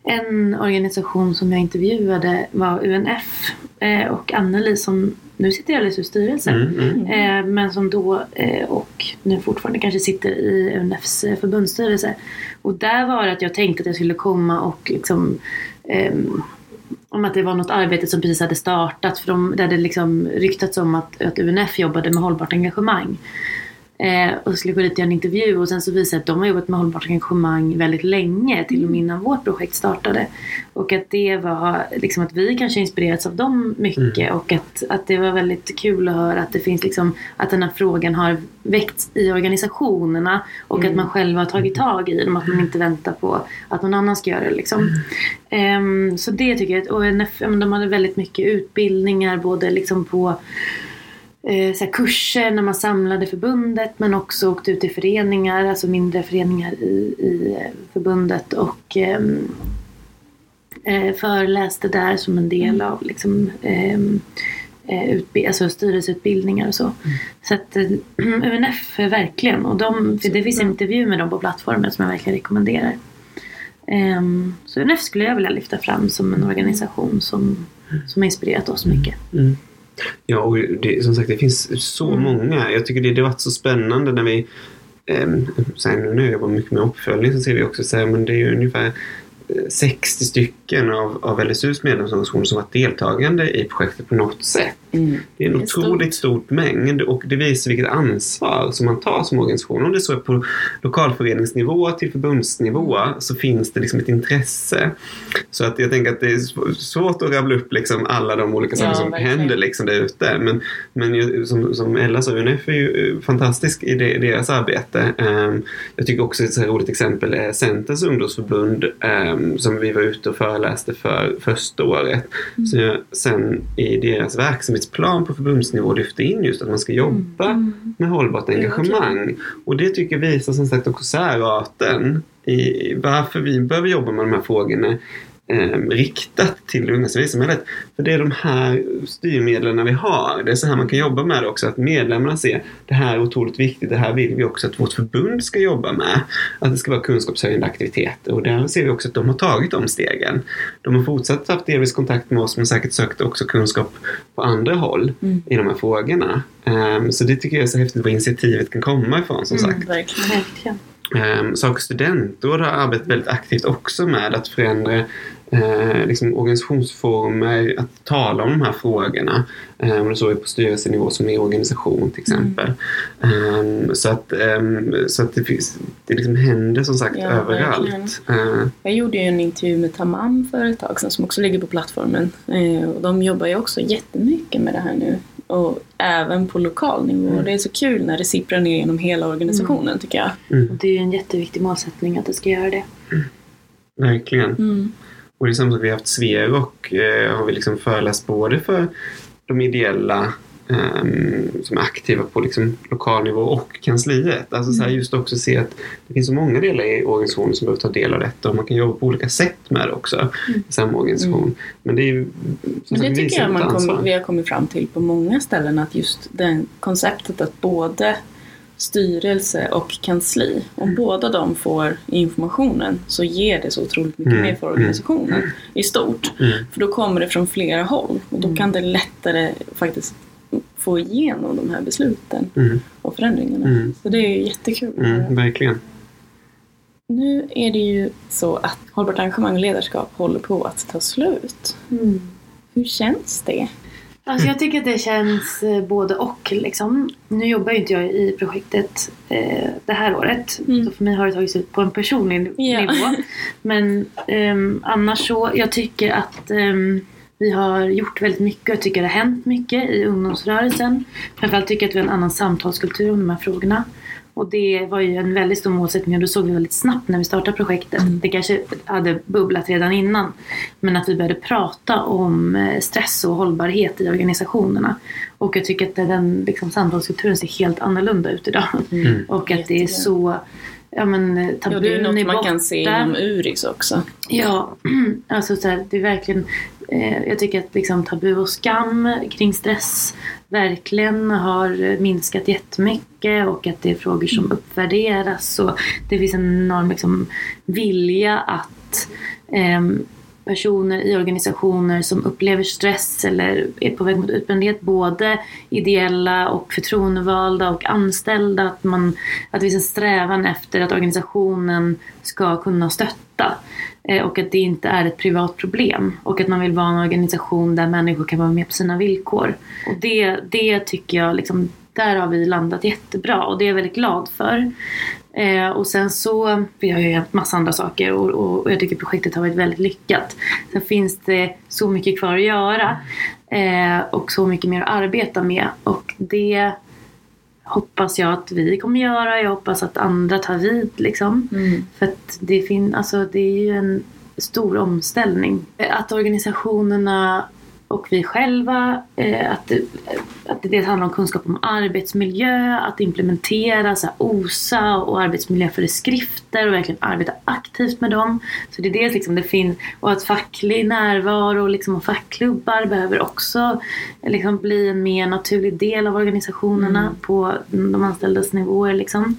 en organisation som jag intervjuade var UNF eh, och Anneli som nu sitter i LSU styrelsen. Mm. Mm. Eh, men som då och nu fortfarande kanske sitter i UNFs förbundsstyrelse. Och där var det att jag tänkte att jag skulle komma och liksom ehm, om att det var något arbete som precis hade startat. För de, det det liksom ryktats om att, att UNF jobbade med hållbart engagemang. Eh, och skulle gå dit och göra en intervju. Och sen så visade det att de har jobbat med hållbart engagemang väldigt länge, till och med innan vårt projekt startade. Och att det var liksom att vi kanske inspirerats av dem mycket. Och att, att det var väldigt kul att höra att det finns liksom att den här frågan har väckts i organisationerna. Och att man själv har tagit tag i dem, att man inte väntar på att någon annan ska göra det liksom. Ehm, så det tycker jag, och NF, de hade väldigt mycket utbildningar både liksom på eh, så här kurser när man samlade förbundet men också åkte ut i föreningar, alltså mindre föreningar i, i eh, förbundet och ehm, eh, föreläste där som en del av liksom, ehm, eh, utbi- alltså styrelseutbildningar och så. Så att eh, UNF är verkligen, och de, för det finns en intervju med dem på plattformen som jag verkligen rekommenderar. Ehm, så UNF skulle jag vilja lyfta fram som en organisation som, som har inspirerat oss mycket. Mm. Ja, och det, som sagt det finns så Mm. många. Jag tycker det, det har varit så spännande när vi Ehm, sen nu när jag jobbar mycket med uppföljning så ser vi också så här, men det är ju ungefär 60 stycken av, av LSUs medlemsorganisationer som varit deltagande i projektet på något sätt. Mm. Det är en Det är otroligt stort mängd och det visar vilket ansvar som man tar som organisation. Om det så är på lokalföreningsnivå till förbundsnivå så finns det liksom ett intresse. Så att jag tänker att det är sv- svårt att rabbla upp liksom alla de olika saker Ja, som verkligen. händer liksom där ute. Men, men som, som Ella sa, UNF är ju eh, fantastisk i det, deras arbete. Ehm, jag tycker också ett så roligt exempel är Centerns ungdomsförbund som vi var ute och föreläste för första året. Så jag sen i deras verksamhetsplan på förbundsnivå lyfte in just att man ska jobba med hållbart engagemang. Och det tycker jag visar som sagt också särarten i varför vi behöver jobba med de här frågorna eh, riktat till det unga civilsamhället. För det är de här styrmedlen vi har. Det är så här man kan jobba med det också. Att medlemmarna ser det här är otroligt viktigt. Det här vill vi också att vårt förbund ska jobba med. Att det ska vara kunskapshöjande aktiviteter. Och där ser vi också att de har tagit de stegen. De har fortsatt haft delvis kontakt med oss men säkert sökt också kunskap på andra håll Mm. i de här frågorna. Ehm, så det tycker jag är så häftigt var initiativet kan komma ifrån som sagt. Mm, verkligen. Verkligen. Um, Sak studentråd har arbetat väldigt aktivt också med att förändra eh, liksom organisationsformer, att tala om de här frågorna. Um, det så är på styrelsenivå som i organisation till exempel. Ehm, så att, ehm, så att det, finns, det liksom händer som sagt Ja, överallt. Eh, Jag gjorde ju en intervju med Tamam för ett tag sedan som också ligger på plattformen. Eh, och de jobbar ju också jättemycket med det här nu. Och även på lokal nivå. Och Det är så kul när det sipprar ner genom hela organisationen tycker jag. Och det är ju en jätteviktig målsättning att det ska göra det. verkligen. Mm. Och det är samma sak, vi har haft Sverok eh, har vi liksom föreläst både för de ideella ehm, som är aktiva på liksom lokal nivå och kansliet. Alltså så här just också se att det finns så många delar i organisationen som behöver ta del av detta och man kan jobba på olika sätt med det också i samma organisation. Men det är ju Men det tycker jag man kom, vi har kommit fram till på många ställen att just det konceptet att både styrelse och kansli, om båda de får informationen så ger det så otroligt mycket Mm, mer för organisationen i stort. Mm. För då kommer det från flera håll och då kan det lättare faktiskt få igenom de här besluten Mm. och förändringarna. Mm. Så det är ju jättekul. Mm, verkligen. Nu är det ju så att hållbart engagemang och ledarskap håller på att ta slut. Hur känns det? Alltså jag tycker att det känns eh, både och. Liksom. Nu jobbar ju inte jag i projektet eh, det här året. Mm. Så för mig har det tagits ut på en personlig Ja. nivå. Men ehm, annars så, jag tycker att ehm, vi har gjort väldigt mycket och jag tycker det har hänt mycket i ungdomsrörelsen. Framförallt tycker jag att vi har en annan samtalskultur om de här frågorna. Och det var ju en väldigt stor målsättning och det såg vi väldigt snabbt när vi startade projektet. Det kanske hade bubblat redan innan. Men att vi började prata om eh, stress och hållbarhet i organisationerna. Och jag tycker att den liksom, samtalskulturen ser helt annorlunda ut idag. Mm. Och att det är så Ja men eh, Ja, tabun det är något man borta. kan se inom URIS också. Ja, alltså så här, det är verkligen eh, Jag tycker att liksom tabu och skam kring stress verkligen har minskat jättemycket och att det är frågor som uppvärderas. Och det finns en enorm liksom, vilja att eh, personer i organisationer som upplever stress eller är på väg mot utbrändhet, både ideella och förtroendevalda och anställda, att, man, att det finns en strävan efter att organisationen ska kunna stötta eh, och att det inte är ett privat problem och att man vill vara en organisation där människor kan vara med på sina villkor. Och det, det tycker jag, liksom, där har vi landat jättebra och det är jag väldigt glad för. Eh, och sen så, vi har ju hänt massa andra saker och, och, och jag tycker projektet har varit väldigt lyckat. Sen finns det så mycket kvar att göra eh, och så mycket mer att arbeta med och det hoppas jag att vi kommer göra. Jag hoppas att andra tar vid liksom. För att det, fin- alltså, det är ju en stor omställning. Att organisationerna och vi själva, eh, att, det, att det dels handlar om kunskap om arbetsmiljö, att implementera så här, OSA och arbetsmiljöföreskrifter och verkligen arbeta aktivt med dem. Så det är dels liksom det finns, och att facklig närvaro liksom, och fackklubbar behöver också liksom, bli en mer naturlig del av organisationerna på de anställdas nivåer. Liksom.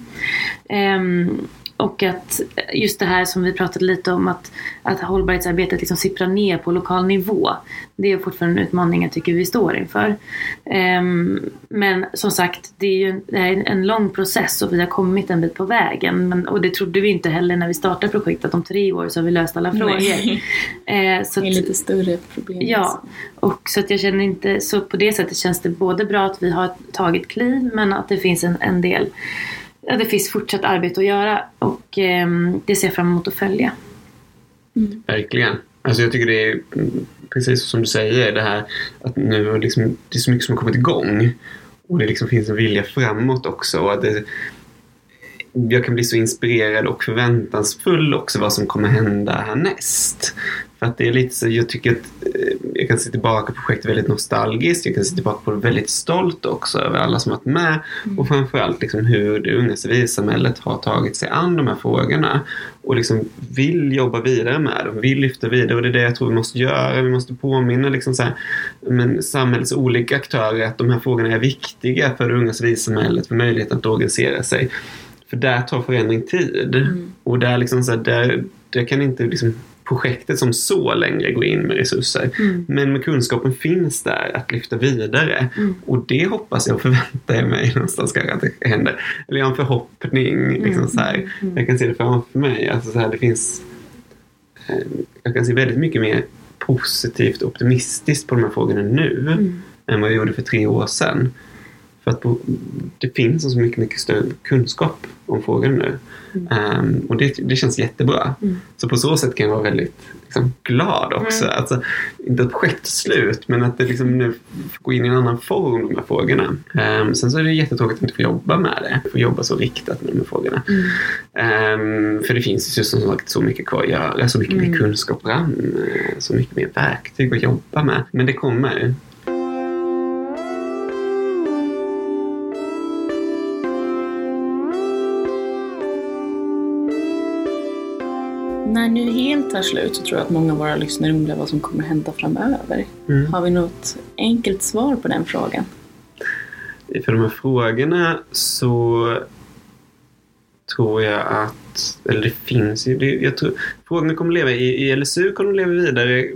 Ehm, och att just det här som vi pratade lite om att, att hållbarhetsarbetet liksom sipprar ner på lokal nivå. Det är fortfarande en utmaning jag tycker vi står inför. Um, men som sagt, det är ju en, är en lång process och vi har kommit en bit på vägen. Men, och det trodde vi inte heller när vi startade projektet att om tre år så har vi löst alla frågor. Eh, så det är lite större problem. Ja, och så att jag känner inte, så på det sättet känns det både bra att vi har tagit kliv men att det finns en, en del ja, det finns fortsatt arbete att göra och eh, det ser jag fram emot att följa. Mm. Verkligen. Alltså jag tycker det är precis som du säger det här att nu liksom, det är så mycket som har kommit igång och det liksom finns en vilja framåt också. Och att det, jag kan bli så inspirerad och förväntansfull också vad som kommer hända härnäst. För att det är lite så, jag tycker att eh, jag kan se tillbaka på projektet väldigt nostalgiskt. Jag kan se tillbaka på det väldigt stolt också över alla som varit med. Mm. Och framförallt liksom hur det unga civilsamhället har tagit sig an de här frågorna. Och liksom vill jobba vidare med dem, vill lyfta vidare. Och det är det jag tror vi måste göra. Vi måste påminna liksom så här, men samhällets olika aktörer att de här frågorna är viktiga för det unga civilsamhället, för möjligheten att organisera sig. För där tar förändring tid. Mm. Och där, liksom så här, där, där kan inte liksom projektet som så längre gå in med resurser. Mm. Men med kunskapen finns där att lyfta vidare. Mm. Och det hoppas jag och förväntar mig någonstans kanske att det händer. Eller jag har en förhoppning. Mm. Liksom så här. Mm. Jag kan se det framför mig. Alltså så här, det finns, eh, jag kan se väldigt mycket mer positivt och optimistiskt på de här frågorna nu mm. än vad jag gjorde för tre år sedan. För att det finns så mycket, mycket större kunskap om frågan nu. Mm. Um, och det, det känns jättebra. Mm. Så på så sätt kan jag vara väldigt liksom, glad också. Mm. Alltså, inte att projektet slut men att det liksom nu får gå in i en annan form, de här frågorna. Um, sen så är det jättetråkigt att inte få jobba med det. Få jobba så riktat med de här frågorna. Um, för det finns ju som sagt så mycket kvar att göra. Så mycket mer mm. kunskap fram. Eh, så mycket mer verktyg att jobba med. Men det kommer. När nu helt tar slut så tror jag att många av våra lyssnare undrar vad som kommer hända framöver. Mm. Har vi något enkelt svar på den frågan? För de här frågorna så tror jag att, eller det finns ju, det, jag tror, frågorna kommer leva i, i LSU kommer de leva vidare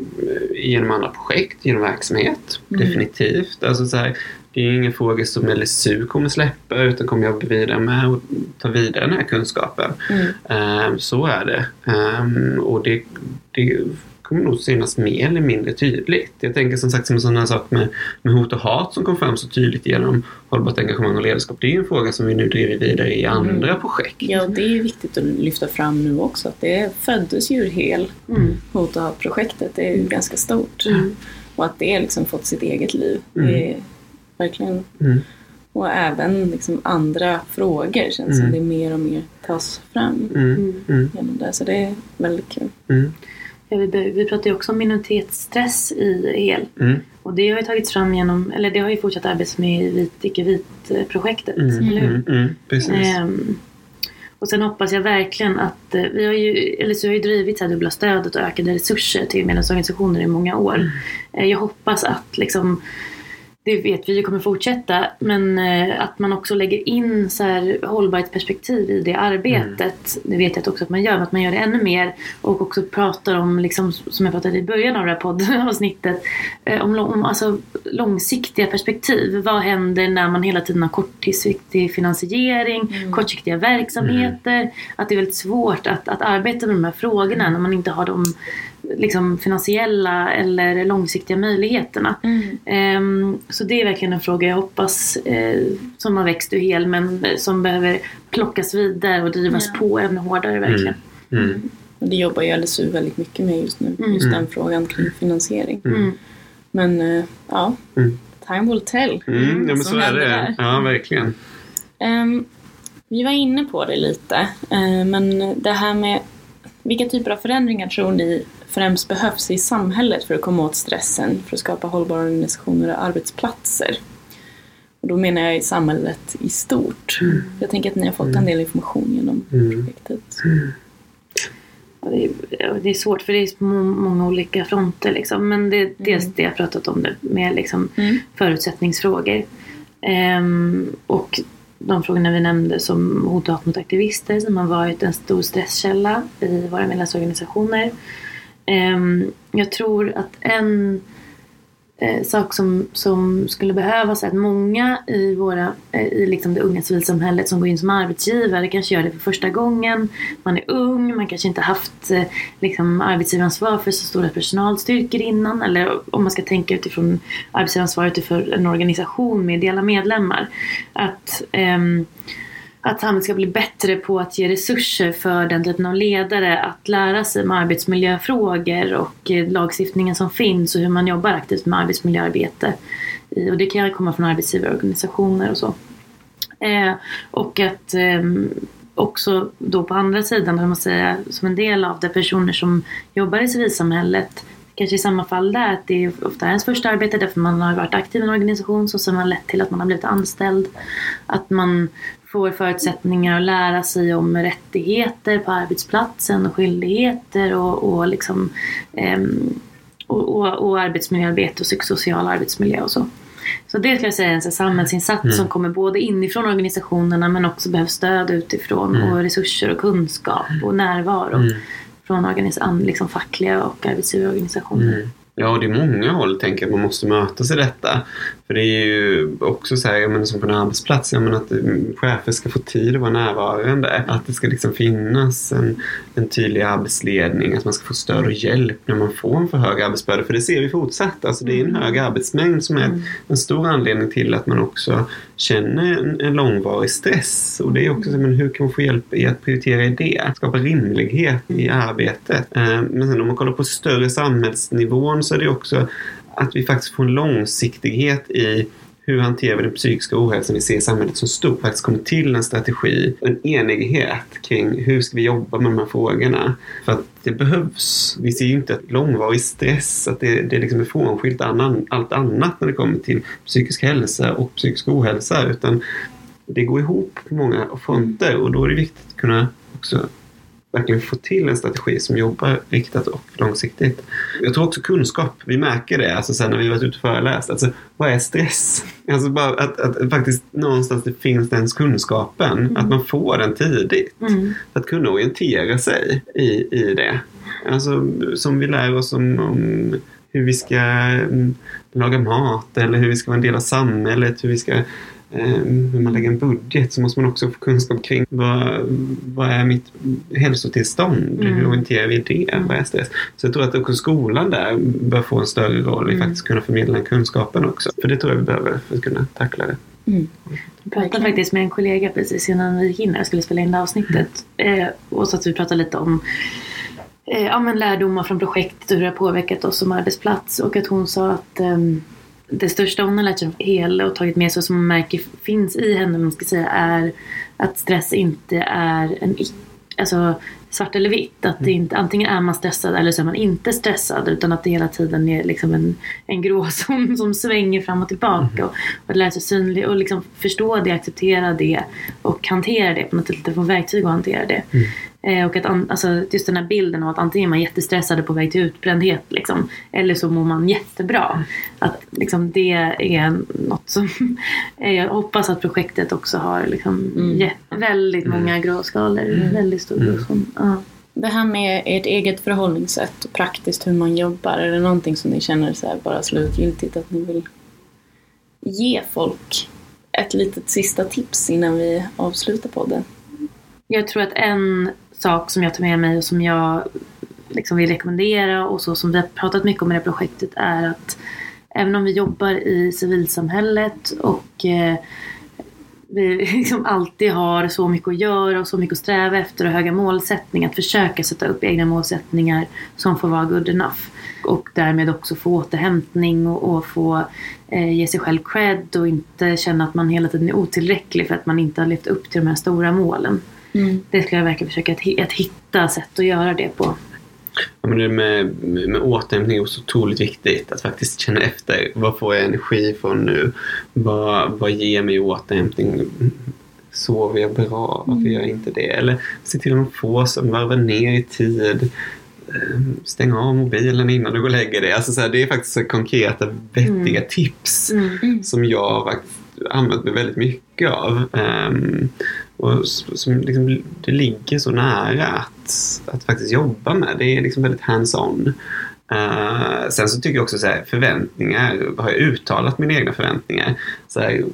genom andra projekt, genom verksamhet. Mm. Definitivt. Alltså så här, det är ingen fråga som LSU kommer släppa utan kommer jobba vidare med och ta vidare den här kunskapen. Mm. Um, så är det. Um, och det, det kommer nog synas mer eller mindre tydligt. Jag tänker som sagt som en sån här sak med, med hot och hat som kom fram så tydligt genom hållbart engagemang och ledarskap. Det är ju en fråga som vi nu driver vidare i andra mm. projekt. Ja, det är ju viktigt att lyfta fram nu också att det föddes ju hel mm. hot och hat-projektet. Det är ju ganska stort. Mm. Och att det liksom fått sitt eget liv. Mm. Det är verkligen. Mm. Och även liksom andra frågor känns mm. som det mer och mer tas fram mm. mm. genom det. Så det är väldigt kul. Mm. Ja, vi, vi pratar ju också om minoritetsstress i EL. Mm. Och det har ju tagits fram genom, eller det har ju fortsatt arbetas med i vit, icke-vit-projektet, mm. eller hur? Mm. Precis. Ehm, och sen hoppas jag verkligen att eh, vi har ju, eller så har ju drivit så här dubbla stödet och ökade resurser till medlemsorganisationer i många år. Eh, jag hoppas att liksom det vet vi kommer fortsätta. Men eh, att man också lägger in så här hållbarhetsperspektiv i det arbetet. Mm. Det vet jag också att man gör, men att man gör det ännu mer. Och också pratar om, liksom, som jag pratade i början av det här poddavsnittet, eh, om, om alltså, långsiktiga perspektiv. Vad händer när man hela tiden har kortsiktig finansiering, mm. kortsiktiga verksamheter? Mm. Att det är väldigt svårt att, att arbeta med de här frågorna när man inte har de liksom, finansiella eller långsiktiga möjligheterna. Mm. Um, så det är verkligen en fråga jag hoppas uh, som har växt ur hel men som behöver plockas vidare och drivas ja. på ännu hårdare verkligen. Mm. Mm. Det jobbar ju LSU väldigt mycket med just nu, mm. just den frågan kring finansiering. Mm. Men uh, ja, time will tell. Mm, ja men så är det. Där. Ja, verkligen. Um, vi var inne på det lite, uh, men det här med vilka typer av förändringar tror ni främst behövs i samhället för att komma åt stressen, för att skapa hållbara organisationer och arbetsplatser. Och då menar jag i samhället i stort. Mm. Jag tänker att ni har fått en del information genom mm. projektet. Mm. Det är, det är, svårt för det är många olika fronter liksom. Men det är dels mm. det jag pratat om det med liksom mm. förutsättningsfrågor. Um, och de frågorna vi nämnde som hot och hat mot aktivister som har varit en stor stresskälla i våra medlemsorganisationer. Ehm, jag tror att en eh, sak som, som skulle behövas är att många i, våra, eh, i liksom det unga civilsamhället som går in som arbetsgivare kanske gör det för första gången. Man är ung, man kanske inte haft eh, liksom, arbetsgivaransvar för så stora personalstyrkor innan. Eller om man ska tänka utifrån arbetsgivaransvaret för en organisation med ideella medlemmar. Att ehm, att samhället ska bli bättre på att ge resurser för den typen av ledare att lära sig om arbetsmiljöfrågor och eh, lagstiftningen som finns och hur man jobbar aktivt med arbetsmiljöarbete. Och det kan komma från arbetsgivarorganisationer och så. Eh, och att eh, också då på andra sidan, man säga, som en del av det personer som jobbar i civilsamhället kanske i samma fall där att det är ofta ens första arbete därför man har varit aktiv i en organisation som sen har lett till att man har blivit anställd. Att man får förutsättningar att lära sig om rättigheter på arbetsplatsen och skyldigheter och, och, liksom, um, och, och, och arbetsmiljöarbete och psykosocial arbetsmiljö och så. Så det skulle jag säga är en samhällsinsats mm. som kommer både inifrån organisationerna men också behöver stöd utifrån mm. och resurser och kunskap och närvaro mm. från organis- liksom fackliga och arbetsgivarorganisationer. Mm. Ja, och det är många håll tänker jag man måste mötas i detta. För det är ju också så här, jag menar, som på en arbetsplats, jag menar, att chefer ska få tid att vara närvarande. Att det ska liksom finnas en, en tydlig arbetsledning, att man ska få stöd och hjälp när man får en för hög arbetsbörda. För det ser vi fortsatt. Alltså det är en hög arbetsmängd som är mm. en stor anledning till att man också känner en, en långvarig stress. Och det är också så, men hur kan man få hjälp i att prioritera i det? Skapa rimlighet i arbetet. Eh, men sen om man kollar på större samhällsnivån så är det också att vi faktiskt får en långsiktighet i hur hanterar vi den psykiska ohälsan vi ser i samhället som stort? Faktiskt kommer till en strategi, en enighet kring hur ska vi jobba med de här frågorna? För att det behövs. Vi ser ju inte att långvarig stress, att det, det liksom är frånskilt annan, allt annat när det kommer till psykisk hälsa och psykisk ohälsa utan det går ihop på många fronter och då är det viktigt att kunna också verkligen få till en strategi som jobbar riktat och långsiktigt. Jag tror också kunskap, vi märker det alltså sen när vi varit ute och föreläst. Alltså, vad är stress? Alltså bara att, att, faktiskt någonstans det finns den kunskapen, mm. att man får den tidigt. Mm. Att kunna orientera sig i, i det. Alltså som vi lär oss om, om hur vi ska mm, laga mat eller hur vi ska vara en del av samhället, hur vi ska hur man lägger en budget så måste man också få kunskap kring vad, vad är mitt hälsotillstånd? Mm. Hur orienterar vi det? Mm. Vad är stress? Så jag tror att också skolan där bör få en större roll i mm. faktiskt kunna förmedla den kunskapen också. För det tror jag vi behöver för att kunna tackla det. Mm. Jag pratade faktiskt med en kollega precis innan vi och skulle spela in det avsnittet. Eh, och så att vi pratade lite om eh, ja, men lärdomar från projektet och hur det har påverkat oss som arbetsplats. Och att hon sa att eh, det största hon har lärt sig hela och tagit med sig och som hon märker finns i henne, man ska säga, är att stress inte är en alltså, svart eller vitt. Att det inte, antingen är man stressad eller så är man inte stressad. Utan att det hela tiden är liksom en, en gråzon som svänger fram och tillbaka. Mm. Och, och att lära sig synlig och liksom förstå det, acceptera det och hantera det på något sätt. Få verktyg att hantera det. Mm. Eh, och att alltså, just den här bilden av att antingen är man jättestressad på väg till utbrändhet liksom, eller så mår man jättebra. Att liksom, det är något som jag hoppas att projektet också har liksom, mm. gett väldigt många mm. gråskalor. Mm. Väldigt stor mm. Ja. Det här med ert eget förhållningssätt och praktiskt hur man jobbar, är det någonting som ni känner så bara slutgiltigt att ni vill ge folk ett litet sista tips innan vi avslutar podden? Jag tror att en sak som jag tar med mig och som jag liksom vill rekommendera och så som vi har pratat mycket om i det här projektet är att även om vi jobbar i civilsamhället och eh, vi liksom alltid har så mycket att göra och så mycket att sträva efter och höga målsättningar. Att försöka sätta upp egna målsättningar som får vara good enough. Och därmed också få återhämtning och, och få eh, ge sig själv cred och inte känna att man hela tiden är otillräcklig för att man inte har levt upp till de här stora målen. Mm. Det ska jag verkligen försöka att, att hitta sätt att göra det på. Ja, men det med, med återhämtning är så otroligt viktigt. Att faktiskt känna efter. Vad får jag energi från nu? Vad, vad ger mig återhämtning? Sover jag bra? Varför mm. gör jag inte det? Eller se till att man får som varva ner i tid. Ehm, stäng av mobilen innan du går och lägger dig. Alltså så här, det är faktiskt så konkreta, vettiga mm. tips mm. som jag faktiskt använt mig väldigt mycket av. Ehm, och som liksom, det ligger så nära att, att faktiskt jobba med. Det är liksom väldigt hands-on. Uh, sen så tycker jag också så här, förväntningar, har jag uttalat mina egna förväntningar? Så här,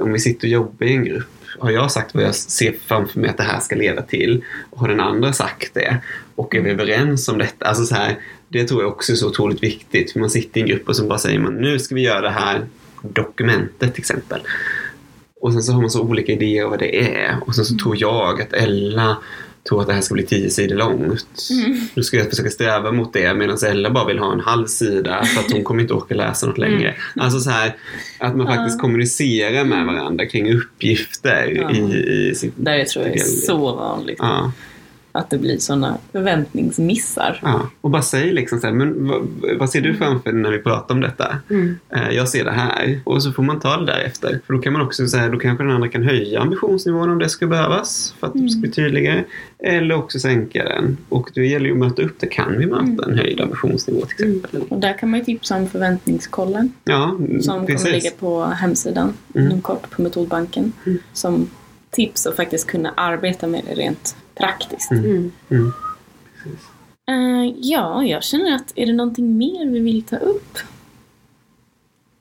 om vi sitter och jobbar i en grupp, har jag sagt vad jag ser framför mig att det här ska leda till? Och har den andra sagt det? Och är vi överens om detta? Alltså så här, det tror jag också är så otroligt viktigt. För man sitter i en grupp och så bara säger man nu ska vi göra det här dokumentet till exempel. Och sen så har man så olika idéer om vad det är. Och sen så tror jag att Ella tror att det här ska bli tio sidor långt. Mm. Nu ska jag försöka sträva mot det medan Ella bara vill ha en halv sida för att hon kommer inte orka läsa något längre. Mm. Alltså så här att man faktiskt kommunicerar med varandra kring uppgifter ja. i, i sitt... Det tror jag är så vanligt. Ja att det blir sådana förväntningsmissar. Ja, och bara säg liksom så här, men vad, vad, ser du mm. framför dig när vi pratar om detta? Mm. Eh, jag ser det här. Och så får man ta det därefter. För då kan man också säga, då kanske den andra kan höja ambitionsnivån om det ska behövas för att det ska bli mm. tydligare. Eller också sänka den. Och det gäller ju att möta upp det. Kan vi möta en höjd ambitionsnivå till exempel? Och där kan man ju tipsa om förväntningskollen. Ja, som precis. kommer ligga på hemsidan inom kort på Metodbanken. Som tips att faktiskt kunna arbeta med det rent praktiskt. Mm. Mm. mm. Uh, ja, jag känner att är det någonting mer vi vill ta upp?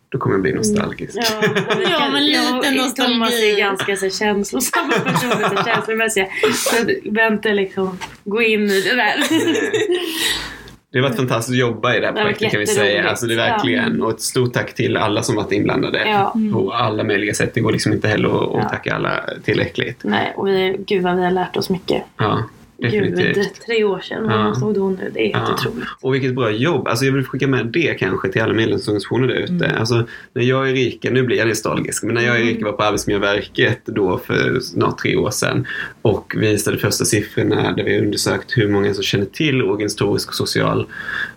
Då kommer jag bli nostalgisk. Ja, ja men lite nostalgi. Thomas är ganska så känslosamma personer, så känslomässiga. Så vänta liksom, gå in i det där. Det har varit fantastiskt att jobba i det här projektet kan vi säga. Alltså det är verkligen. Ja. Och ett stort tack till alla som varit inblandade ja. på alla möjliga sätt. Det går liksom inte heller att ja. tacka alla tillräckligt. Nej, och vi, gud vad vi har lärt oss mycket. Ja. Definitivt. Gud, tre år sedan. Ja. Stod hon nu. Det är helt ja. otroligt. Och vilket bra jobb. Alltså jag vill skicka med det kanske till alla medlemsorganisationer där ute. Mm. Alltså, när jag och Erika, nu blir jag nostalgisk, men när jag Erika mm. var på Arbetsmiljöverket då för snart tre år sedan och visade första siffrorna där vi undersökt hur många som känner till organisatorisk och social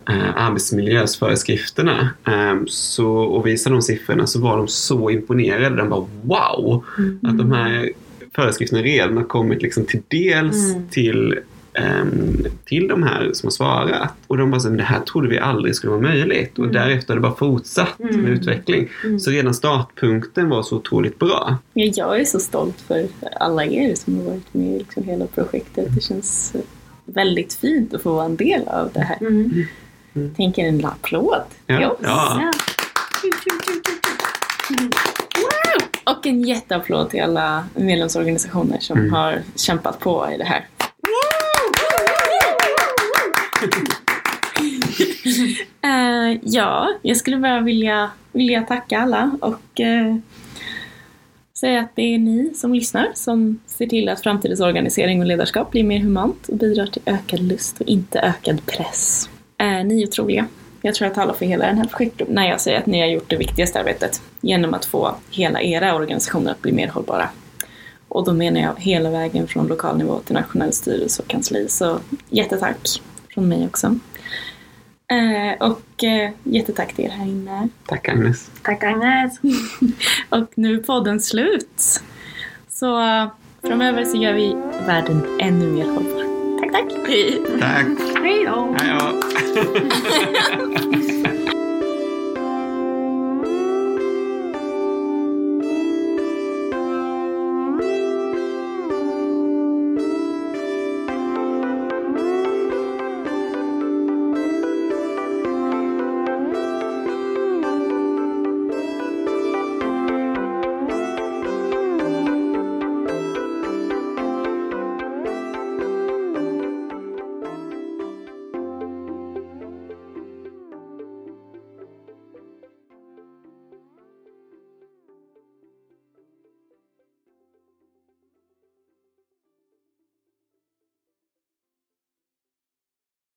eh, arbetsmiljösföreskrifterna eh, så, och visade de siffrorna så var de så imponerade. De bara wow! Mm. Att de här föreskrifterna redan har kommit liksom till dels mm. till um, till de här som har svarat. Och de bara, det här trodde vi aldrig skulle vara möjligt. Och mm. därefter har det bara fortsatt mm. med utveckling. Mm. Så redan startpunkten var så otroligt bra. Ja, jag är så stolt för alla er som har varit med i liksom hela projektet. Det känns väldigt fint att få vara en del av det här. Mm. Mm. Tänker en applåd till ja. oss. Ja. Och en jätteapplåd till alla medlemsorganisationer som mm. har kämpat på i det här. uh, ja, jag skulle bara vilja, vilja tacka alla och uh, säga att det är ni som lyssnar som ser till att framtidens organisering och ledarskap blir mer humant och bidrar till ökad lust och inte ökad press. Uh, ni är otroliga. Jag tror att alla får hela den här projektgruppen när jag säger att ni har gjort det viktigaste arbetet genom att få hela era organisationer att bli mer hållbara. Och då menar jag hela vägen från lokal nivå till nationell styrelse och kansli. Så jättetack från mig också. Eh, och eh, jättetack till er här inne. Tack Agnes. Tack Agnes. och nu är podden slut. Så uh, framöver så gör vi världen ännu mer hållbar. Tack, tack. Hej. Tack. Hej då. Hej då. Yeah.